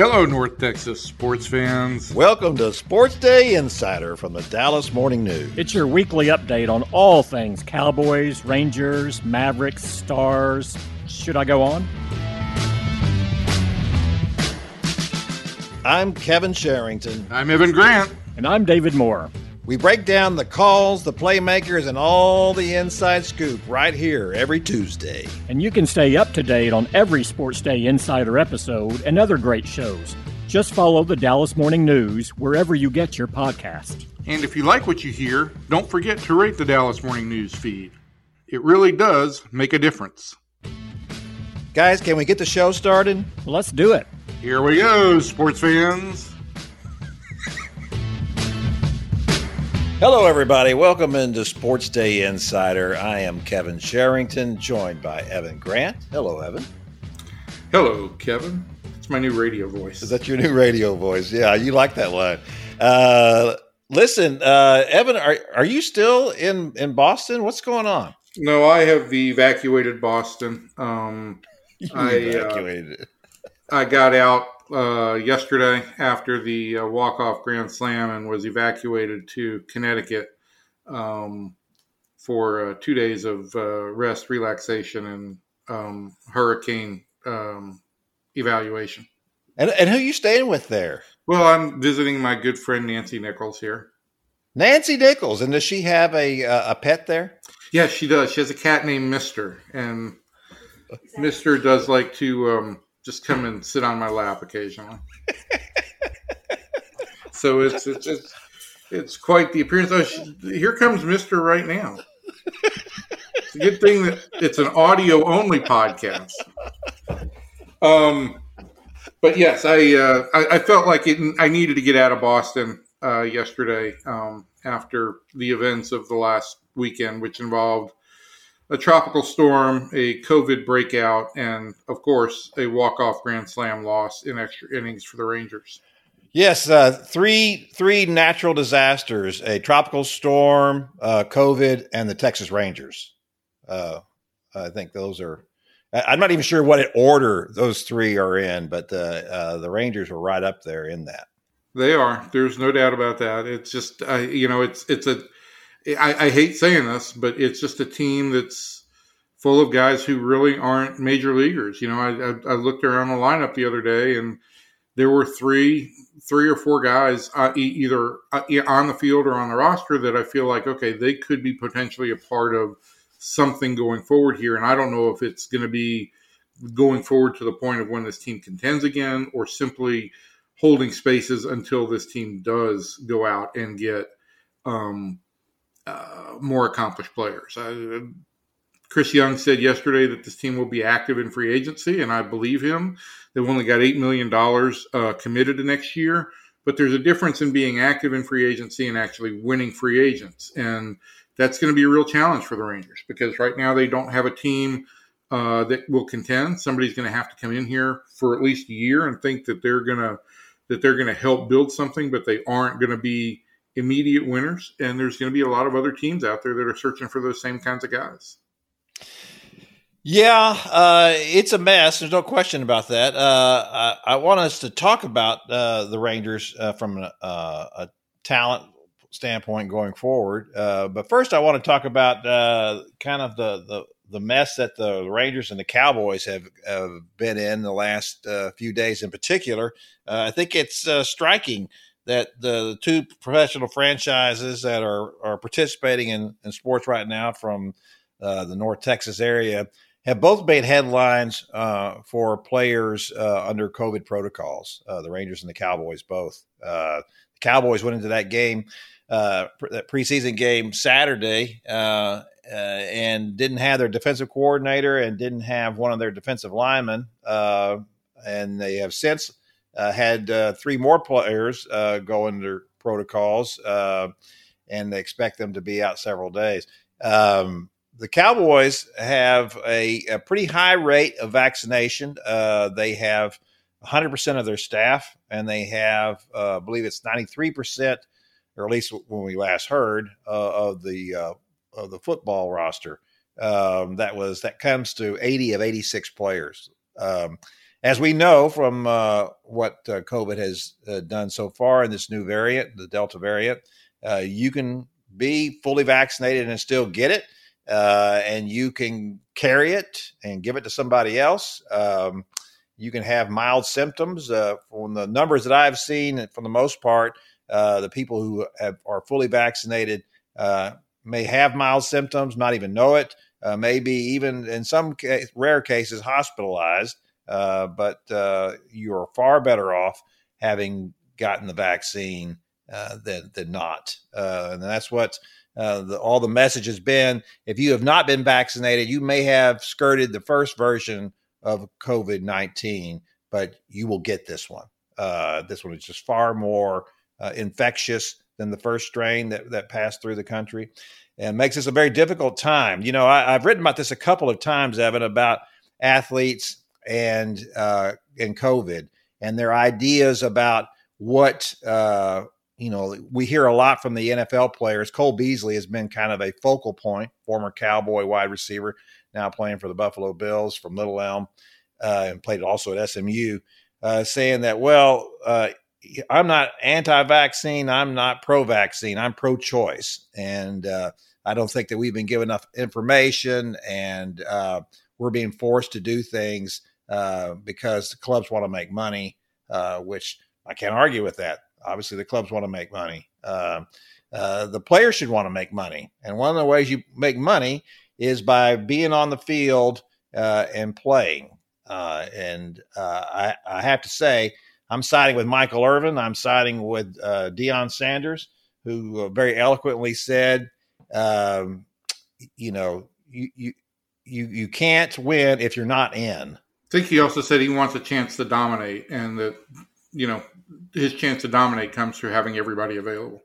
Hello, North Texas sports fans. Welcome to Sports Day Insider from the Dallas Morning News. It's your weekly update on all things Cowboys, Rangers, Mavericks, Stars. Should I go on? I'm Kevin Sherrington. I'm Evan Grant. And I'm David Moore. We break down the calls, the playmakers, and all the inside scoop right here every Tuesday. And you can stay up to date on every Sports Day Insider episode and other great shows. Just follow the Dallas Morning News wherever you get your podcast. And if you like what you hear, don't forget to rate the Dallas Morning News feed. It really does make a difference. Guys, can we get the show started? Let's do it. Here we go, sports fans. Hello, everybody. Welcome into Sports Day Insider. I am Kevin Sherrington, joined by Evan Grant. Hello, Evan. Hello, Kevin. It's my new radio voice. Is that your new radio voice? Yeah, you like that line. Uh, listen, uh, Evan, are are you still in in Boston? What's going on? No, I have evacuated Boston. Um, You I, uh, evacuated. I got out uh, yesterday after the uh, walk-off grand slam and was evacuated to Connecticut um, for uh, two days of uh, rest, relaxation, and um, hurricane um, evaluation. and and who are you staying with there? Well, I'm visiting my good friend Nancy Nichols here. Nancy Nichols, and does she have a uh, a pet there? Yes, she does. She has a cat named Mister, and Mister does like to um, just come and sit on my lap occasionally. so it's it's it's, it's quite the appearance. Oh, she, here comes Mister right now. It's a good thing that it's an audio only podcast. Um, but yes, I, uh, I I felt like it. I needed to get out of Boston uh, yesterday um, after the events of the last weekend, which involved a tropical storm, a COVID breakout, and of course a walk-off grand slam loss in extra innings for the Rangers. Yes, uh, three three natural disasters: a tropical storm, uh, COVID, and the Texas Rangers. Uh, I think those are. I'm not even sure what order those three are in, but uh, uh, the Rangers were right up there in that. They are. There's no doubt about that. It's just, I, you know, it's it's a. I, I hate saying this, but it's just a team that's full of guys who really aren't major leaguers. You know, I, I, I looked around the lineup the other day, and there were three, three or four guys uh, either uh, on the field or on the roster that I feel like okay, they could be potentially a part of something going forward here. And I don't know if it's going to be going forward to the point of when this team contends again, or simply holding spaces until this team does go out and get um, uh, more accomplished players. Chris Young said yesterday that this team will be active in free agency, and I believe him. They've only got $8 million uh, committed to next year, but there's a difference in being active in free agency and actually winning free agents. And that's going to be a real challenge for the Rangers because right now they don't have a team uh, that will contend. Somebody's going to have to come in here for at least a year and think that they're going to that they're going to help build something, but they aren't going to be immediate winners. And there's going to be a lot of other teams out there that are searching for those same kinds of guys. Yeah, uh, it's a mess. There's no question about that. Uh, I, I, want us to talk about uh, the Rangers uh, from a, a, talent standpoint going forward. Uh, but first, I want to talk about uh, kind of the, the, the mess that the Rangers and the Cowboys have, have been in the last few days in particular. I think it's striking that the, the, two professional franchises that are, are participating in, in sports right now from the North Texas area have both made headlines uh, for players uh, under COVID protocols. Uh, the Rangers and the Cowboys both. the Cowboys went into that game, that preseason game Saturday, and didn't have their defensive coordinator and didn't have one of their defensive linemen. and they have since had three more players go under protocols, and they expect them to be out several days. Um, the Cowboys have a, a, pretty high rate of vaccination. Uh, they have 100% of their staff, and they have, uh, I believe it's 93%, or at least when we last heard, uh, of the uh, of the football roster. Um, that was that comes to 80 of 86 players. Um, as we know from uh, what uh, COVID has uh, done so far in this new variant, the Delta variant, uh, you can be fully vaccinated and still get it, uh, and you can carry it and give it to somebody else. Um, you can have mild symptoms. Uh, from the numbers that I've seen, for the most part, the people who have, are fully vaccinated may have mild symptoms, not even know it, maybe even in some rare cases hospitalized. Uh, but uh, you're far better off having gotten the vaccine uh, than, than not. Uh, and that's what uh, the, all the message has been. If you have not been vaccinated, you may have skirted the first version of COVID 19, but you will get this one. this one is just far more infectious than the first strain that, that passed through the country and makes this a very difficult time. You know, I, have written about this a couple of times, Evan, about athletes and uh, and COVID and their ideas about what uh, you know. We hear a lot from the NFL players. Cole Beasley has been kind of a focal point, former Cowboy wide receiver, now playing for the Buffalo Bills from Little Elm, uh, and played also at SMU, uh, saying that well. Uh, I'm not anti-vaccine. I'm not pro-vaccine. I'm pro-choice, and uh, I don't think that we've been given enough information, and we're being forced to do things uh, because the clubs want to make money, uh, which I can't argue with that. Obviously, the clubs want to make money. Uh, uh, the players should want to make money, and one of the ways you make money is by being on the field uh, and playing. and I, I, have to say, I'm siding with Michael Irvin. I'm siding with Deion Sanders, who very eloquently said, um, "You know, you you." You, you can't win if you're not in. I think he also said he wants a chance to dominate, and that you know his chance to dominate comes through having everybody available.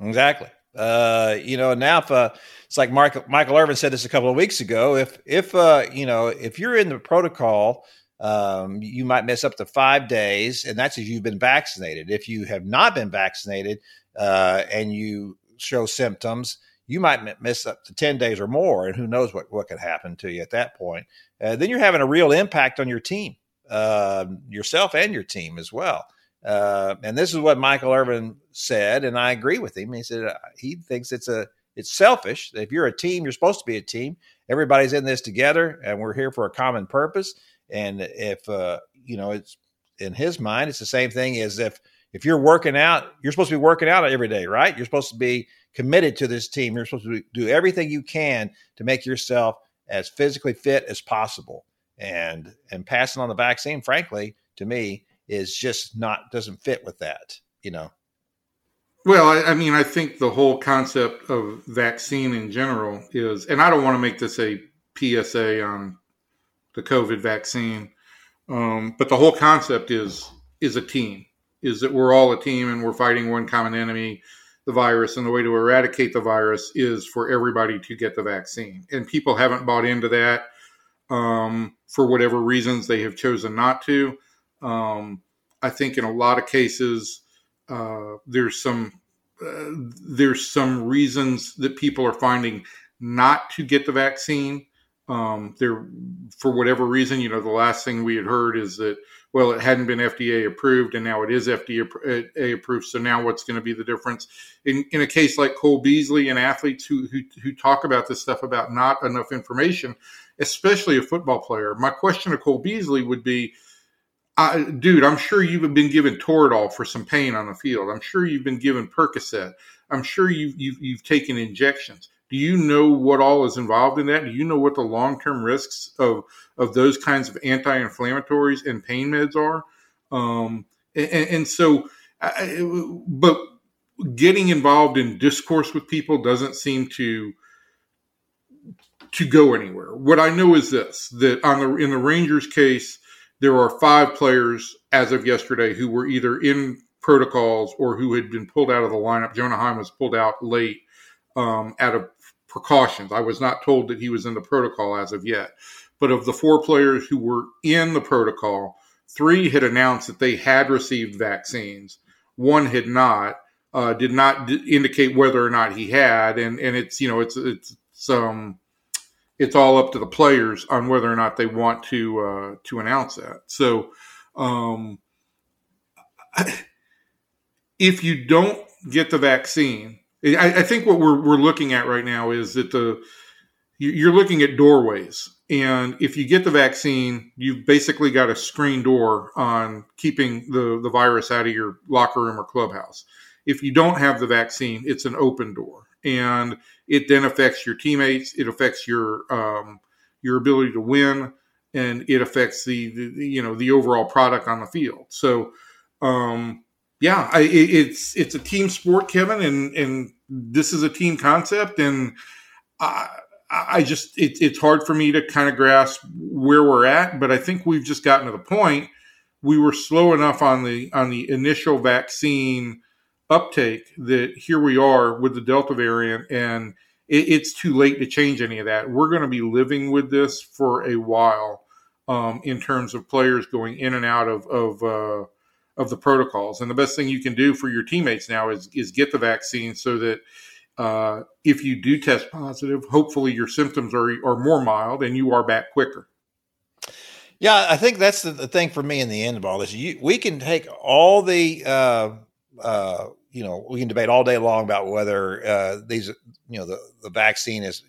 Exactly. Uh, you know, now if uh, it's like Mark, Michael Irvin said this a couple of weeks ago. If if uh, you know if you're in the protocol, um, you might miss up to five days, and that's if you've been vaccinated. If you have not been vaccinated uh, and you show symptoms, you might miss up to 10 days or more, and who knows what, what could happen to you at that point. Uh, then you're having a real impact on your team, uh, yourself and your team as well. Uh, and this is what Michael Irvin said, and I agree with him. He said uh, he thinks it's a it's selfish. If you're a team, you're supposed to be a team. Everybody's in this together, and we're here for a common purpose. And if uh, you know, it's in his mind, it's the same thing as if if you're working out, you're supposed to be working out every day, right? You're supposed to be committed to this team. You're supposed to do everything you can to make yourself as physically fit as possible. And and passing on the vaccine, frankly, to me, is just not doesn't fit with that. You know. Well, I, I mean, I think the whole concept of vaccine in general is, and I don't want to make this a PSA on the COVID vaccine, um, but the whole concept is is a team. Is that we're all a team and we're fighting one common enemy the virus, and the way to eradicate the virus is for everybody to get the vaccine. And people haven't bought into that um, for whatever reasons they have chosen not to. Um, I think in a lot of cases uh, there's some uh, there's some reasons that people are finding not to get the vaccine. Um, there, for whatever reason, you know, the last thing we had heard is that well, it hadn't been FDA approved, and now it is FDA approved. So now, what's going to be the difference in, in a case like Cole Beasley and athletes who, who who talk about this stuff about not enough information, especially a football player? My question to Cole Beasley would be, uh, dude, I'm sure you've been given Toradol for some pain on the field. I'm sure you've been given Percocet. I'm sure you've, you've, you've taken injections. Do you know what all is involved in that? Do you know what the long term risks of of those kinds of anti inflammatories and pain meds are? Um, and, and, so, I, but getting involved in discourse with people doesn't seem to to go anywhere. What I know is this: that on the in the Rangers case, there are five players as of yesterday who were either in protocols or who had been pulled out of the lineup. Jonah Heim was pulled out late um, out of precautions. I was not told that he was in the protocol as of yet. But of the four players who were in the protocol, three had announced that they had received vaccines. One had not. Uh, did not d- indicate whether or not he had, and and it's you know it's it's. Um, it's all up to the players on whether or not they want to uh, to announce that. So, um, if you don't get the vaccine, I, I, think what we're we're looking at right now is that the you're looking at doorways, and if you get the vaccine, you've basically got a screen door on keeping the the virus out of your locker room or clubhouse. If you don't have the vaccine, it's an open door and it then affects your teammates. It affects your um, your ability to win, and it affects the, the, you know the overall product on the field. So, um, yeah, I, it's it's a team sport, Kevin, and and this is a team concept, and I, I just it, it's hard for me to kind of grasp where we're at, but I think we've just gotten to the point. We were slow enough on the on the initial vaccine uptake that here we are with the Delta variant, and it, it's too late to change any of that. We're going to be living with this for a while um, in terms of players going in and out of of, uh, of the protocols. And the best thing you can do for your teammates now is is get the vaccine so that. Uh, if you do test positive, hopefully your symptoms are, are more mild and you are back quicker. Yeah, I think that's the, the thing for me in the end of all this. You, we can take all the uh, uh, you know, we can debate all day long about whether uh, these, you know, the, the vaccine is,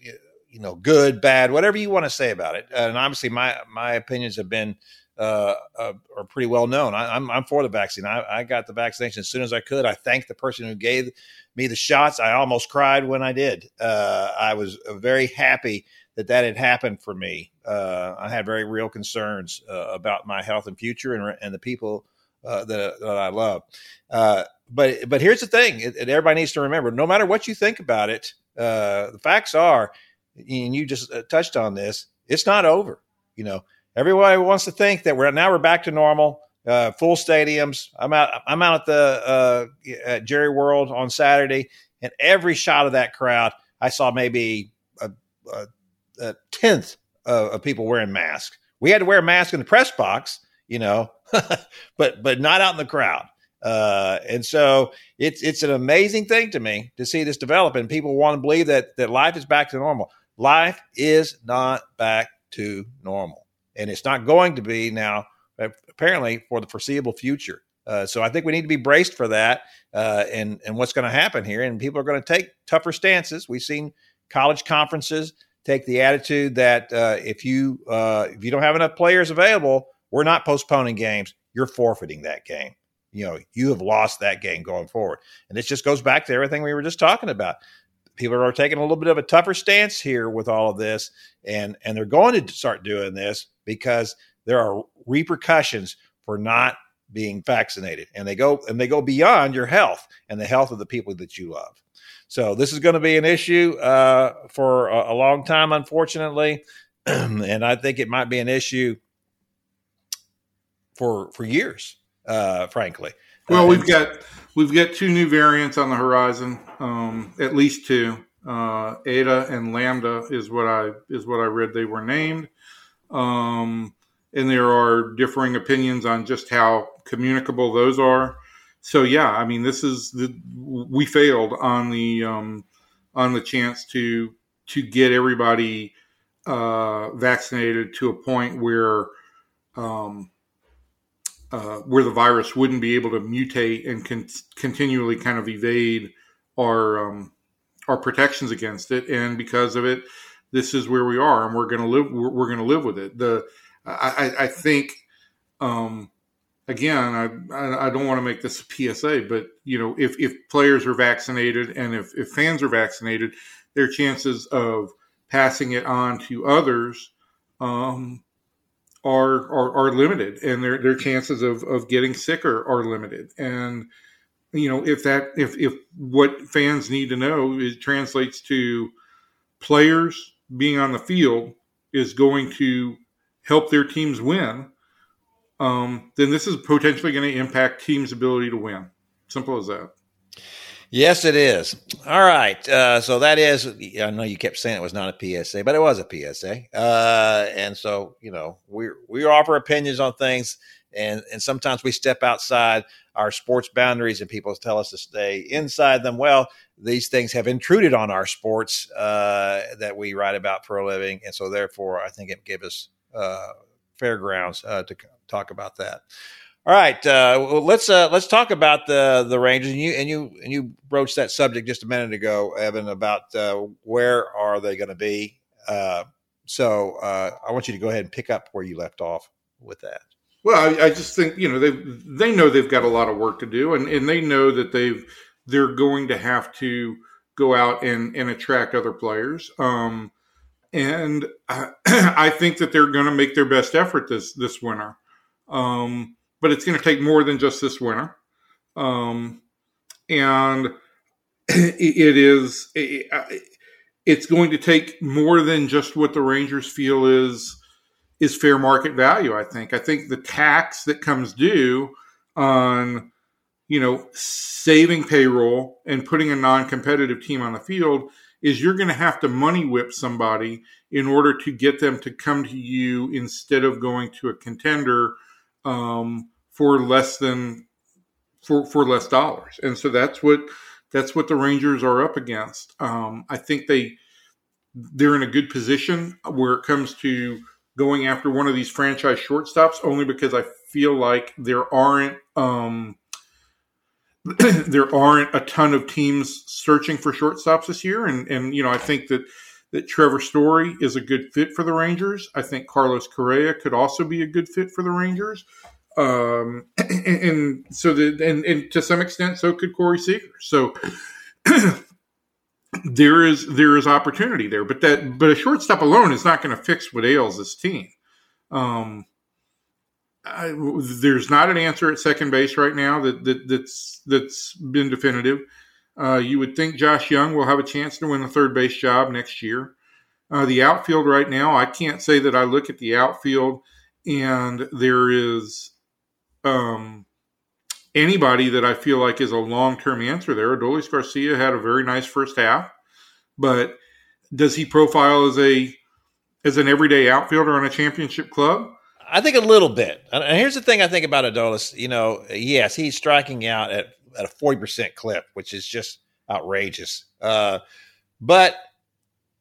you know, good, bad, whatever you want to say about it. And obviously, my my opinions have been uh, uh, are pretty well known. I, am I'm, I'm for the vaccine. I, I got the vaccination as soon as I could. I thanked the person who gave me the shots. I almost cried when I did. Uh, I was very happy that that had happened for me. Uh, I had very real concerns uh, about my health and future and, and the people uh, that, that I love. Uh, but but here's the thing, everybody needs to remember: no matter what you think about it, uh, the facts are, and you just uh, touched on this, it's not over. You know, everybody wants to think that we're now we're back to normal, uh, full stadiums. I'm out. I'm out at the uh, at Jerry World on Saturday, and every shot of that crowd, I saw maybe a, a, a tenth of, of people wearing masks. We had to wear a mask in the press box, you know, but but not out in the crowd. Uh, and so it's it's an amazing thing to me to see this develop, and people want to believe that that life is back to normal. Life is not back to normal, and it's not going to be now. Apparently, for the foreseeable future. Uh, so I think we need to be braced for that, uh, and and what's going to happen here. And people are going to take tougher stances. We've seen college conferences take the attitude that uh, if you uh, if you don't have enough players available, we're not postponing games. You're forfeiting that game you know you have lost that game going forward and this just goes back to everything we were just talking about people are taking a little bit of a tougher stance here with all of this and and they're going to start doing this because there are repercussions for not being vaccinated and they go and they go beyond your health and the health of the people that you love so this is going to be an issue uh, for a, a long time unfortunately and i think it might be an issue for for years uh, frankly. Well, uh, we've got we've got two new variants on the horizon, um, at least two. Uh, Eta and Lambda is what I is what I read they were named, um, and there are differing opinions on just how communicable those are. So yeah, I mean, this is the we failed on the um, on the chance to to get everybody uh, vaccinated to a point where um, uh, where the virus wouldn't be able to mutate and con- continually kind of evade our um, our protections against it, and because of it, this is where we are, and we're going to live. We're, we're going to live with it. The I, I think, um, again, I I don't want to make this a PSA, but you know, if if players are vaccinated and if if fans are vaccinated, their chances of passing it on to others um, are, are, are limited and their, their chances of, of getting sicker are limited. And, you know, if that, if, if what fans need to know it translates to players being on the field is going to help their teams win, um, then this is potentially going to impact teams' ability to win. Simple as that. Yes, it is. All right. Uh, so that is, I know you kept saying it was not a PSA, but it was a PSA. Uh, and so, you know, we we offer opinions on things, and and sometimes we step outside our sports boundaries, and people tell us to stay inside them. Well, these things have intruded on our sports uh, that we write about for a living, and so therefore, I think it gives us uh, fair grounds uh, to talk about that. All right, uh, well, let's uh, let's talk about the the Rangers. And you and you and you broached that subject just a minute ago, Evan, about uh, where are they going to be. Uh, so uh, I want you to go ahead and pick up where you left off with that. Well, I, I, just think you know they they know they've got a lot of work to do, and, and they know that they've they're going to have to go out and, and attract other players. Um, and I, I think that they're going to make their best effort this this winter. Um, but it's going to take more than just this winter. Um, and it is it, it's going to take more than just what the Rangers feel is is fair market value. I think. I think the tax that comes due on you know saving payroll and putting a non-competitive team on the field is you're going to have to money whip somebody in order to get them to come to you instead of going to a contender um, for less than for for less dollars, and so that's what that's what the Rangers are up against. Um, I think they they're in a good position where it comes to going after one of these franchise shortstops, only because I feel like there aren't um, there aren't a ton of teams searching for shortstops this year, and and you know I think that that Trevor Story is a good fit for the Rangers. I think Carlos Correa could also be a good fit for the Rangers. Um, and, and so the and, and to some extent, so could Corey Seager. So there is there is opportunity there, but that but a shortstop alone is not going to fix what ails this team. Um, I, there's not an answer at second base right now that, that that's that's been definitive. Uh, you would think Josh Jung will have a chance to win the third base job next year. Uh, the outfield right now, I can't say that I look at the outfield and there is um, anybody that I feel like is a long term answer there. Adolis Garcia had a very nice first half, but does he profile as a as an everyday outfielder on a championship club? I think a little bit. And here's the thing I think about Adolis. You know, yes, he's striking out at, at a 40% clip, which is just outrageous. Uh, but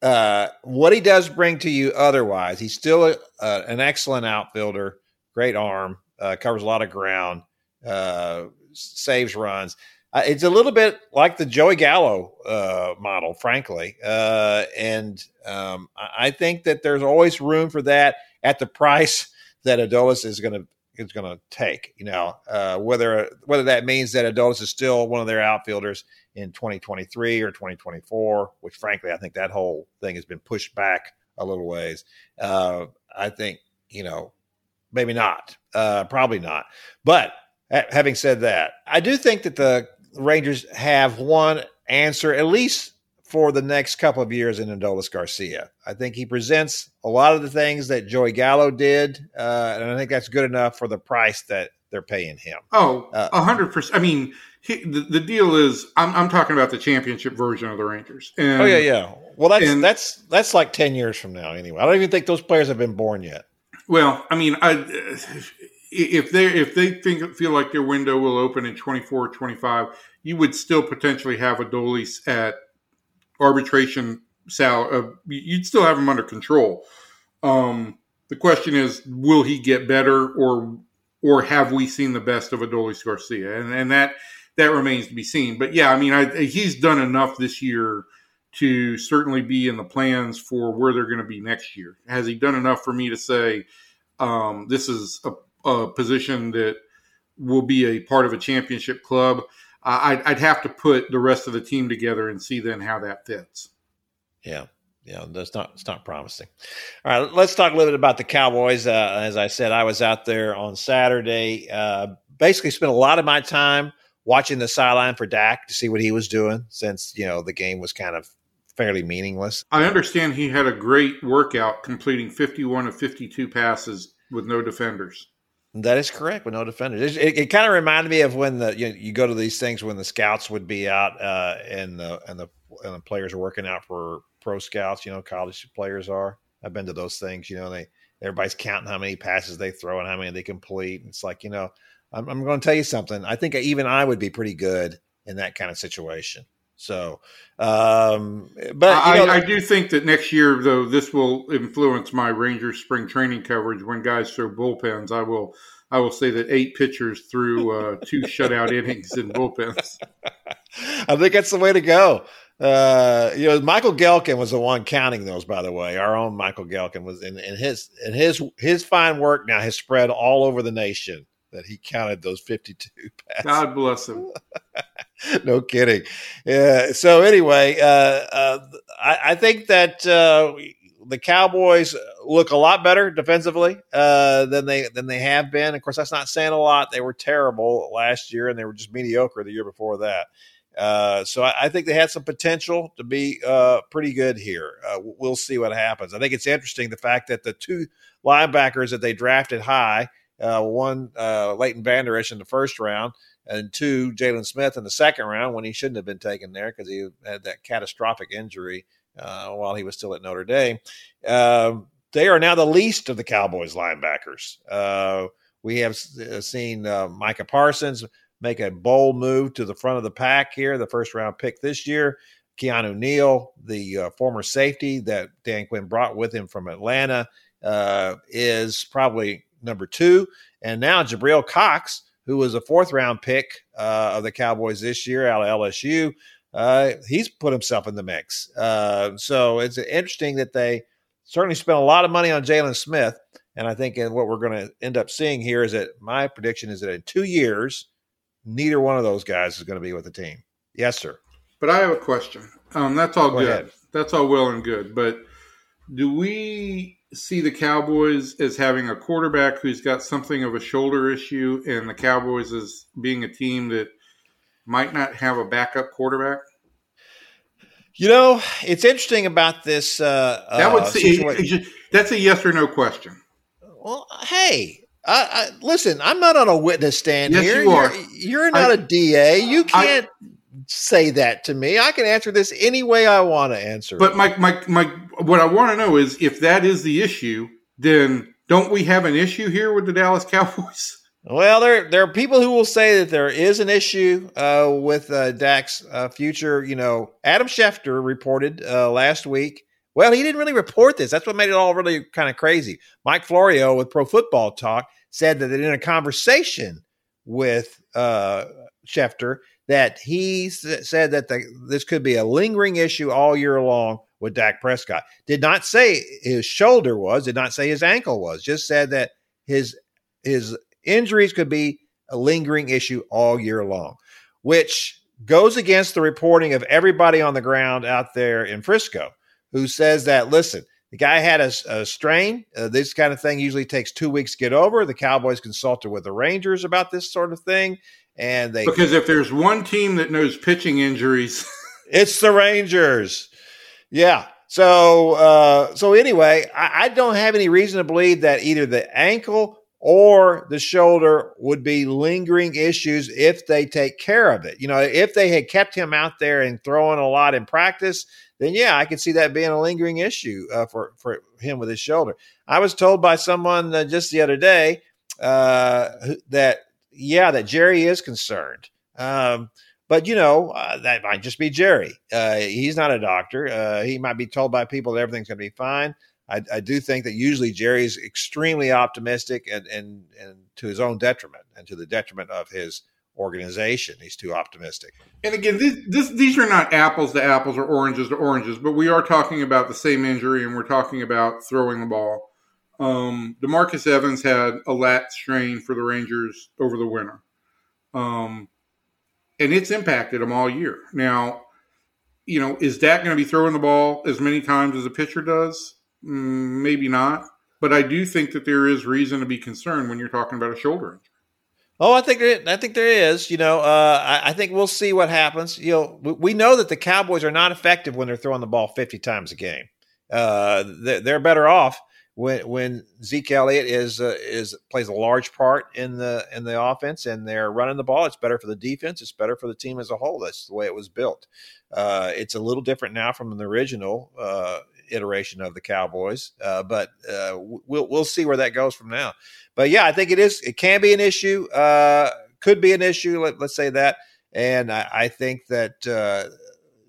uh, what he does bring to you otherwise, he's still a, an excellent outfielder, great arm, uh, covers a lot of ground, uh, saves runs. Uh, it's a little bit like the Joey Gallo uh, model, frankly, uh, and um, I think that there's always room for that at the price that Adolis is going to is going to take. You know, uh, whether whether that means that Adolis is still one of their outfielders in 2023 or 2024, which frankly I think that whole thing has been pushed back a little ways. Uh, I think you know maybe not, uh, probably not. But having said that, I do think that the Rangers have one answer, at least for the next couple of years, in Adolis Garcia. I think he presents a lot of the things that Joey Gallo did, uh, and I think that's good enough for the price that they're paying him. Oh, uh, a hundred percent. I mean, he, the, the, deal is, I'm, I'm, talking about the championship version of the Rangers. And, oh yeah, yeah. Well, that's and, that's that's like ten years from now. Anyway, I don't even think those players have been born yet. Well, I mean, I, if they if they think feel like their window will open in 24 or 25, you would still potentially have Adolis at arbitration sal. Uh, you'd still have him under control. Um, the question is, will he get better, or or have we seen the best of Adolis Garcia? And and that that remains to be seen. But yeah, I mean, I, he's done enough this year to certainly be in the plans for where they're going to be next year. Has he done enough for me to say um, this is a, a, position that will be a part of a championship club? Uh, I'd, I'd, have to put the rest of the team together and see then how that fits. Yeah. Yeah, that's not it's not promising. All right, let's talk a little bit about the Cowboys. Uh, as I said, I was out there on Saturday. Uh, basically, spent a lot of my time watching the sideline for Dak to see what he was doing, since you know the game was kind of fairly meaningless. I understand he had a great workout, completing 51 of 52 passes with no defenders. That is correct with no defenders. It, it, it kind of reminded me of when the you, know, you, go to these things when the scouts would be out uh, and the and the and the players are working out for pro scouts. You know, college players are. I've been to those things. You know, they everybody's counting how many passes they throw and how many they complete. It's like you know, I'm, I'm going to tell you something. I think even I would be pretty good in that kind of situation. So, um, but I, know, I, do think that next year, though, this will influence my Rangers spring training coverage. When guys throw bullpens, I will, I will say that eight pitchers threw uh, two shutout innings in bullpens. I think that's the way to go. Uh, you know, Michael Gehlken was the one counting those. By the way, our own Michael Gehlken was, in, in his and his his fine work now has spread all over the nation that he counted those 52 passes. God bless him. no kidding. Yeah. So anyway, uh, uh, I, I, think that uh, the Cowboys look a lot better defensively uh, than they than they have been. Of course, that's not saying a lot. They were terrible last year, and they were just mediocre the year before that. Uh, so I, I, think they had some potential to be uh, pretty good here. we'll see what happens. I think it's interesting the fact that the two linebackers that they drafted high one Leighton Vander Esch in the first round, and two Jaylon Smith in the second round when he shouldn't have been taken there because he had that catastrophic injury uh, while he was still at Notre Dame. Uh, they are now the least of the Cowboys linebackers. Uh, we have uh, seen uh, Micah Parsons make a bold move to the front of the pack here, the first round pick this year. Keanu Neal, the uh, former safety that Dan Quinn brought with him from Atlanta, is probably number two. And now Jabril Cox, who was a fourth round pick uh, of the Cowboys this year out of LSU, uh, he's put himself in the mix. Uh, so it's interesting that they certainly spent a lot of money on Jaylon Smith. And I think what we're going to end up seeing here is that my prediction is that in two years, neither one of those guys is going to be with the team. Yes, sir. But I have a question. Um, that's all Go good. Ahead. That's all well and good. But do we see the Cowboys as having a quarterback who's got something of a shoulder issue, and the Cowboys as being a team that might not have a backup quarterback? You know, it's interesting about this. Uh, that would uh, see, that's a yes or no question. Well, hey, I, I, listen. I'm not on a witness stand yes, here. You are. You're, you're not I, a DA. You can't say that to me. I can answer this any way I want to answer. But my my my what I want to know is if that is the issue, then don't we have an issue here with the Dallas Cowboys? Well, there there are people who will say that there is an issue uh, with uh, Dak's uh, future. You know, Adam Schefter reported uh, last week. Well, he didn't really report this. That's what made it all really kind of crazy. Mike Florio with Pro Football Talk said that in a conversation with uh, Schefter, that he said that the, this could be a lingering issue all year long with Dak Prescott. Did not say his shoulder was, did not say his ankle was, just said that his his injuries could be a lingering issue all year long, which goes against the reporting of everybody on the ground out there in Frisco who says that listen, the guy had a, a strain. Uh, this kind of thing usually takes two weeks to get over. The Cowboys consulted with the Rangers about this sort of thing and they because if there's one team that knows pitching injuries, it's the Rangers. Yeah. So uh, so anyway, I, I don't have any reason to believe that either the ankle or the shoulder would be lingering issues if they take care of it. You know, if they had kept him out there and throwing a lot in practice, then yeah, I could see that being a lingering issue uh, for for him with his shoulder. I was told by someone uh, just the other day uh, that yeah, that Jerry is concerned. Um, but you know uh, that might just be Jerry. Uh, he's not a doctor. Uh, he might be told by people that everything's going to be fine. I, I, do think that usually Jerry's extremely optimistic and, and and to his own detriment and to the detriment of his organization. He's too optimistic. And again, this, this, these are not apples to apples or oranges to oranges, but we are talking about the same injury and we're talking about throwing the ball. Um, Demarcus Evans had a lat strain for the Rangers over the winter. Um, and it's impacted him all year. Now, you know, is Dak going to be throwing the ball as many times as a pitcher does? Mm, maybe not. But I do think that there is reason to be concerned when you're talking about a shoulder injury. Oh, I think there, I think there is. You know, uh, I, I, think we'll see what happens. You know, we, we, know that the Cowboys are not effective when they're throwing the ball 50 times a game. Uh, they're, they're better off when when Zeke Elliott is uh, is plays a large part in the in the offense and they're running the ball, it's better for the defense. It's better for the team as a whole. That's the way it was built. Uh, it's a little different now from the original uh, iteration of the Cowboys, uh, but uh, we'll we'll see where that goes from now. But yeah, I think it is. It can be an issue. Uh, could be an issue. Let, us say that. And I, I think that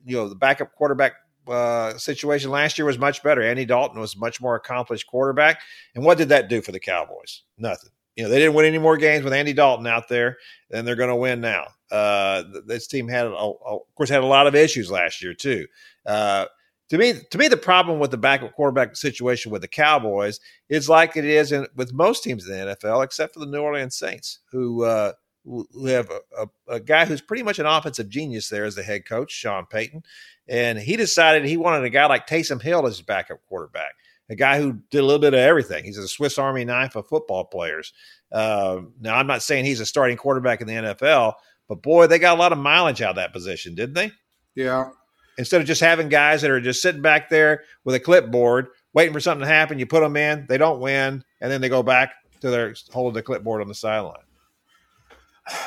you know the backup quarterback uh, situation last year was much better. Andy Dalton was much more accomplished quarterback. And what did that do for the Cowboys? Nothing. You know, they didn't win any more games with Andy Dalton out there than they're going to win now. Uh, this team had, a, a, of course, had a lot of issues last year too. Uh, to me, to me, the problem with the backup quarterback situation with the Cowboys is like it is in, with most teams in the NFL, except for the New Orleans Saints, who uh, who have a, a, a, guy who's pretty much an offensive genius there as the head coach, Sean Payton. And he decided he wanted a guy like Taysom Hill as his backup quarterback, a guy who did a little bit of everything. He's a Swiss Army knife of football players. Uh, now, I'm not saying he's a starting quarterback in the NFL, but boy, they got a lot of mileage out of that position, didn't they? Yeah. Instead of just having guys that are just sitting back there with a clipboard, waiting for something to happen, you put them in, they don't win, and then they go back to their holding the clipboard on the sideline.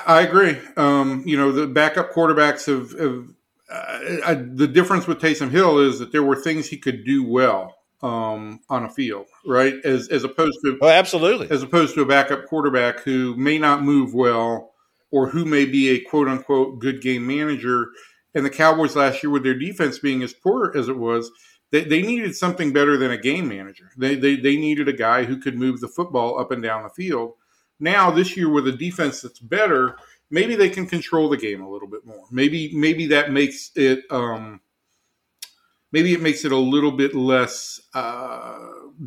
I agree. Um, you know, the backup quarterbacks have, have uh, I, the difference with Taysom Hill is that there were things he could do well um, on a field, right? As as opposed to oh, absolutely, as opposed to a backup quarterback who may not move well or who may be a quote unquote good game manager. And the Cowboys last year, with their defense being as poor as it was, they, they needed something better than a game manager. They, they they needed a guy who could move the football up and down the field now this year with a defense that's better, maybe they can control the game a little bit more. Maybe maybe that makes it um, maybe it makes it a little bit less uh,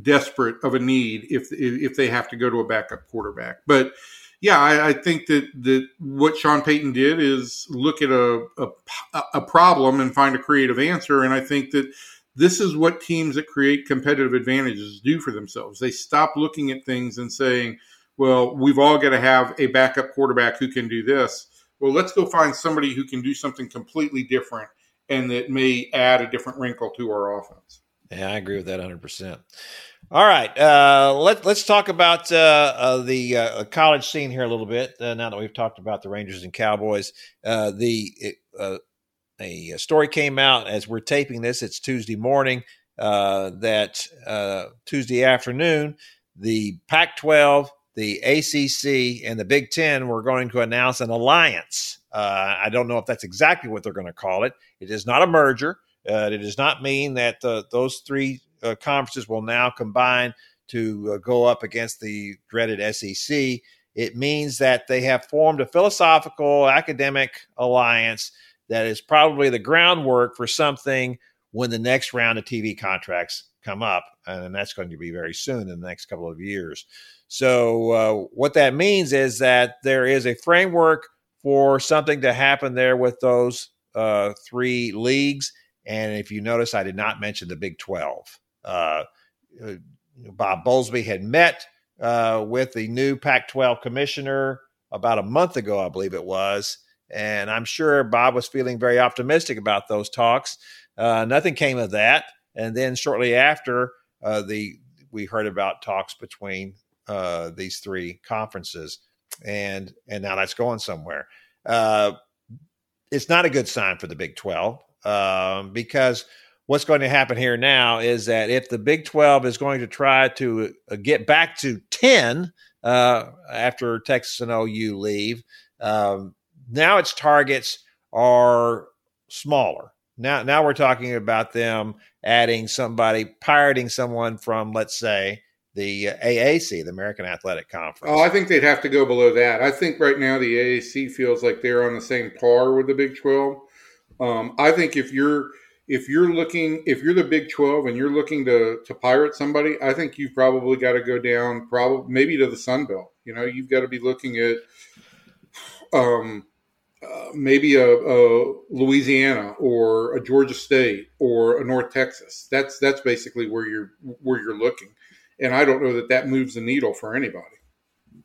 desperate of a need if if they have to go to a backup quarterback. But yeah, I, I think that that what Sean Payton did is look at a, a a problem and find a creative answer, and I think that this is what teams that create competitive advantages do for themselves. They stop looking at things and saying well, we've all got to have a backup quarterback who can do this. Well, let's go find somebody who can do something completely different and that may add a different wrinkle to our offense. Yeah, I agree with that 100%. All right, uh, let, let's talk about uh, uh, the uh, college scene here a little bit. Uh, now that we've talked about the Rangers and Cowboys, uh, the a story came out as we're taping this. It's Tuesday morning. that Tuesday afternoon, the Pac-12 the ACC and the Big Ten were going to announce an alliance. Uh, I don't know if that's exactly what they're going to call it. It is not a merger. Uh, it does not mean that uh, those three uh, conferences will now combine to uh, go up against the dreaded SEC. It means that they have formed a philosophical academic alliance that is probably the groundwork for something when the next round of TV contracts come up. And that's going to be very soon in the next couple of years. So, uh, what that means is that there is a framework for something to happen there with those uh, three leagues. And if you notice, I did not mention the Big 12. Uh, uh Bob Bowlesby had met uh, with the new Pac 12 commissioner about a month ago, I believe it was. And I'm sure Bob was feeling very optimistic about those talks. Uh, nothing came of that. And then shortly after, the we heard about talks between uh, these three conferences, and and now that's going somewhere. Uh, it's not a good sign for the Big Twelve um, because what's going to happen here now is that if the Big Twelve is going to try to uh, get back to ten uh, after Texas and OU leave, um, now its targets are smaller. Now, now we're talking about them adding somebody, pirating someone from, let's say, the AAC, the American Athletic Conference. Oh, I think they'd have to go below that. I think right now the AAC feels like they're on the same par with the Big Twelve. Um, I think if you're if you're looking if you're the Big Twelve and you're looking to to pirate somebody, I think you've probably got to go down probably maybe to the Sun Belt. You know, you've got to be looking at um, uh, maybe a, a, Louisiana or a Georgia State or a North Texas. That's that's basically where you're where you're looking and I don't know that that moves the needle for anybody.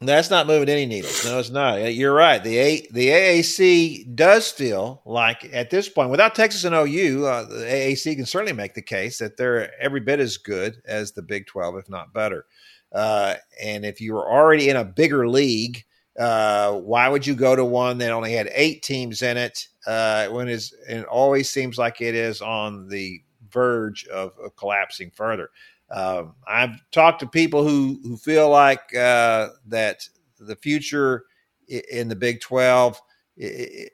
That's not moving any needles. No, it's not. You're right. The A, the AAC does feel like at this point, without Texas and OU, uh, the AAC can certainly make the case that they're every bit as good as the Big Twelve, if not better. Uh, and if you were already in a bigger league, uh, why would you go to one that only had eight teams in it uh, when it always seems like it is on the verge of, of collapsing further? Um, I've talked to people who who feel like uh, that the future in the Big Twelve,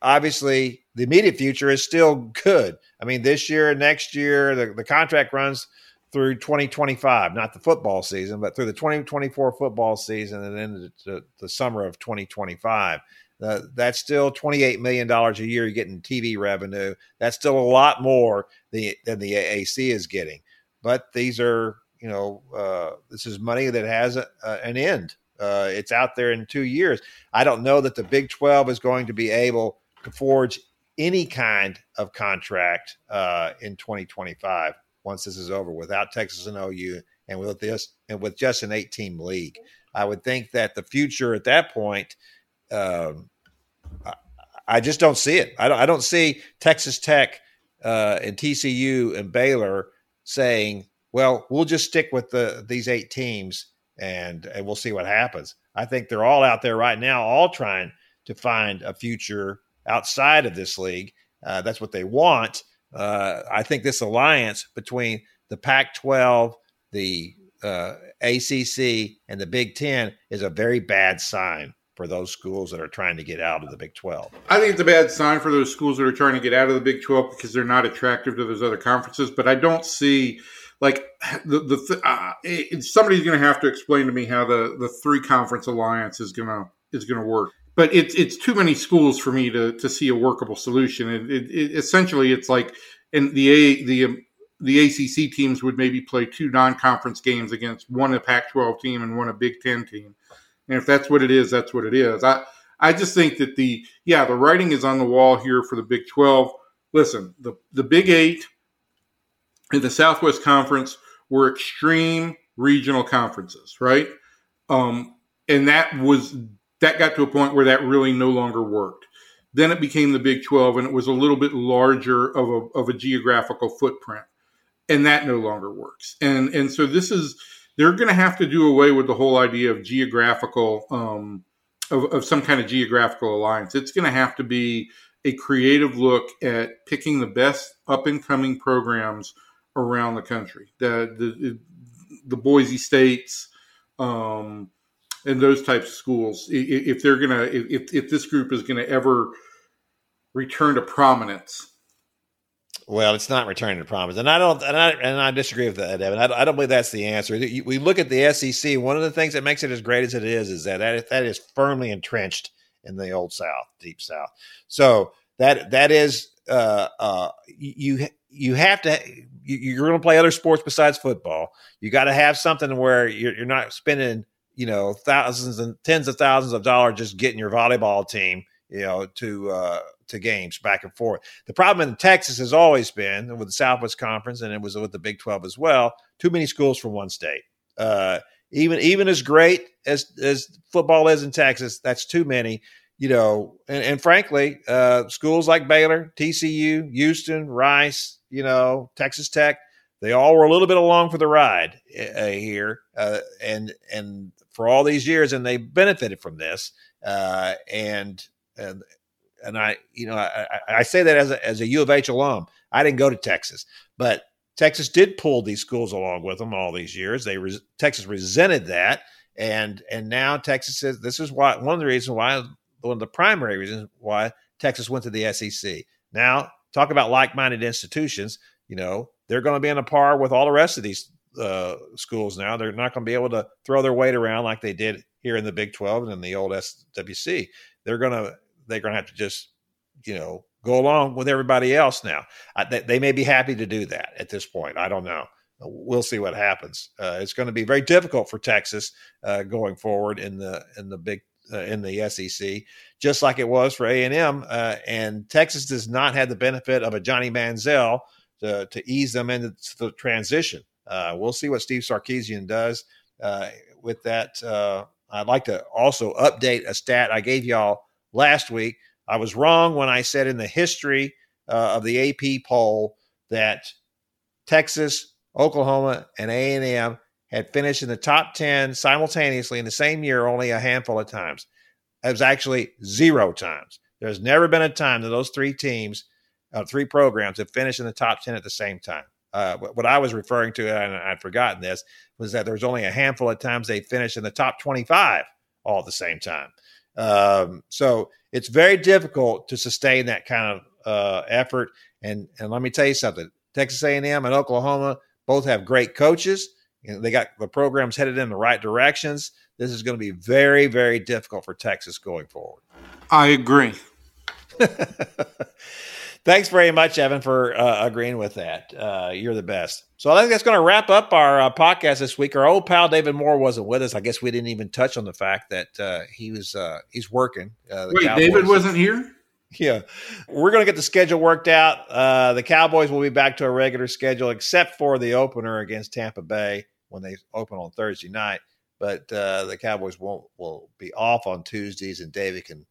obviously, the immediate future is still good. I mean, this year, next year, the, the contract runs through 2025, not the football season, but through the 2024 football season and then the, the summer of 2025. Uh, that's still $28 million a year you're getting TV revenue. That's still a lot more the, than the AAC is getting. But these are you know, uh, this is money that has a, an end. Uh, it's out there in two years. I don't know that the Big 12 is going to be able to forge any kind of contract uh, in 2025 once this is over without Texas and OU and with this and with just an eight team league. I would think that the future at that point, um, I, I, just don't see it. I don't, I don't see Texas Tech uh, and TCU and Baylor saying, well, we'll just stick with the these eight teams and and we'll see what happens. I think they're all out there right now, all trying to find a future outside of this league. Uh, that's what they want. Uh, I think this alliance between the Pac-12, the uh, ACC, and the Big Ten is a very bad sign for those schools that are trying to get out of the Big 12. I think it's a bad sign for those schools that are trying to get out of the Big 12 because they're not attractive to those other conferences. But I don't see like the the uh, it, somebody's going to have to explain to me how the the three conference alliance is going to is going to work. But it's it's too many schools for me to to see a workable solution. It, it, it essentially it's like in the a the um, the ACC teams would maybe play two non-conference games against one a Pac-12 team and one a Big Ten team. And if that's what it is, that's what it is. I I just think that the yeah the writing is on the wall here for the Big 12. Listen, the the Big Eight in the Southwest Conference were extreme regional conferences, right? Um, and that was that got to a point where that really no longer worked. Then it became the Big 12, and it was a little bit larger of a, of a geographical footprint, and that no longer works. And and so this is they're going to have to do away with the whole idea of geographical um, of, of some kind of geographical alliance. It's going to have to be a creative look at picking the best up and coming programs around the country. The the, the Boise States um, and those types of schools. If they're gonna, if if this group is gonna ever return to prominence. Well, it's not returning to prominence, and I don't, and I, and I disagree with that, Evan. I, I don't believe that's the answer. We look at the SEC. One of the things that makes it as great as it is is that that, that is firmly entrenched in the old South, deep South. So that that is uh, uh, you you have to you're going to play other sports besides football. You got to have something where you're, you're not spending you know thousands and tens of thousands of dollars just getting your volleyball team you know to uh, to games back and forth. The problem in Texas has always been with the Southwest Conference, and it was with the Big Twelve as well. Too many schools from one state. Uh, even even as great as as football is in Texas, that's too many you know, and, and frankly, uh, schools like Baylor, TCU, Houston, Rice, you know, Texas Tech, they all were a little bit along for the ride uh, here, uh, and and for all these years, and they benefited from this. Uh, and and and I, you know, I, I say that as a as a U of H alum. I didn't go to Texas, but Texas did pull these schools along with them all these years. They Texas resented that, and and now Texas says this is why one of the reasons why one of the primary reasons why Texas went to the SEC. Now, talk about like-minded institutions. You know, they're going to be on a par with all the rest of these uh, schools now. They're not going to be able to throw their weight around like they did here in the Big 12 and in the old SWC. They're going to they're going to have to just you know go along with everybody else now. I, they, they, may be happy to do that at this point. I don't know. We'll see what happens. Uh, it's going to be very difficult for Texas uh, going forward in the in the Big uh, in the SEC, just like it was for A and M. Uh, and Texas does not have the benefit of a Johnny Manziel to, to ease them into the transition. Uh, we'll see what Steve Sarkisian does uh, with that uh, I'd like to also update a stat I gave y'all last week. I was wrong when I said in the history uh, of the AP poll that Texas, Oklahoma, and A&M had finished in the top 10 simultaneously in the same year only a handful of times. It was actually zero times. There's never been a time that those three teams, uh, three programs, have finished in the top 10 at the same time. Uh, what I was referring to, and I'd forgotten this, was that there was only a handful of times they finished in the top 25 all at the same time. Um, so it's very difficult to sustain that kind of uh, effort. And and let me tell you something: Texas A&M and Oklahoma both have great coaches. You know, they got the programs headed in the right directions. This is going to be very, very difficult for Texas going forward. I agree. Thanks very much, Evan, for uh, agreeing with that. Uh, you're the best. So I think that's going to wrap up our uh, podcast this week. Our old pal David Moore wasn't with us. I guess we didn't even touch on the fact that uh, he was uh, he's working. Uh, Wait, Cowboys. David wasn't here. Yeah, we're going to get the schedule worked out. the Cowboys will be back to a regular schedule, except for the opener against Tampa Bay when they open on Thursday night. But the Cowboys won't will be off on Tuesdays, and David can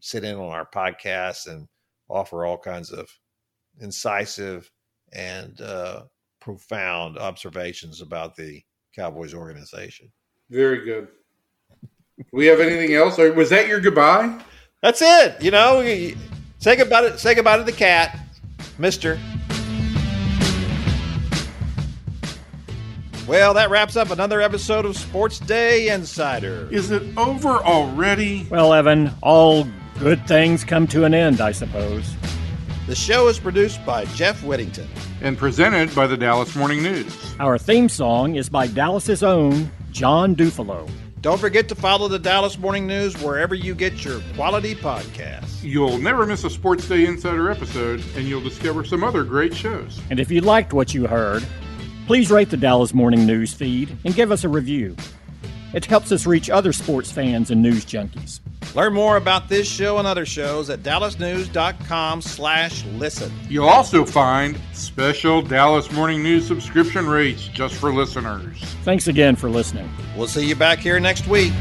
sit in on our podcast and offer all kinds of incisive and uh, profound observations about the Cowboys organization. Very good. we have anything else? Or was that your goodbye? That's it. You know, say goodbye to say goodbye to the cat, Mister. Well, that wraps up another episode of Sports Day Insider. Is it over already? Well, Evan, all Good things come to an end, I suppose. The show is produced by Jeff Whittington and presented by the Dallas Morning News. Our theme song is by Dallas's own John Dufalo. Don't forget to follow the Dallas Morning News wherever you get your quality podcasts. You'll never miss a Sports Day Insider episode, and you'll discover some other great shows. And if you liked what you heard, please rate the Dallas Morning News feed and give us a review. It helps us reach other sports fans and news junkies. Learn more about this show and other shows at dallasnews.com slash listen. You'll also find special Dallas Morning News subscription rates just for listeners. Thanks again for listening. We'll see you back here next week.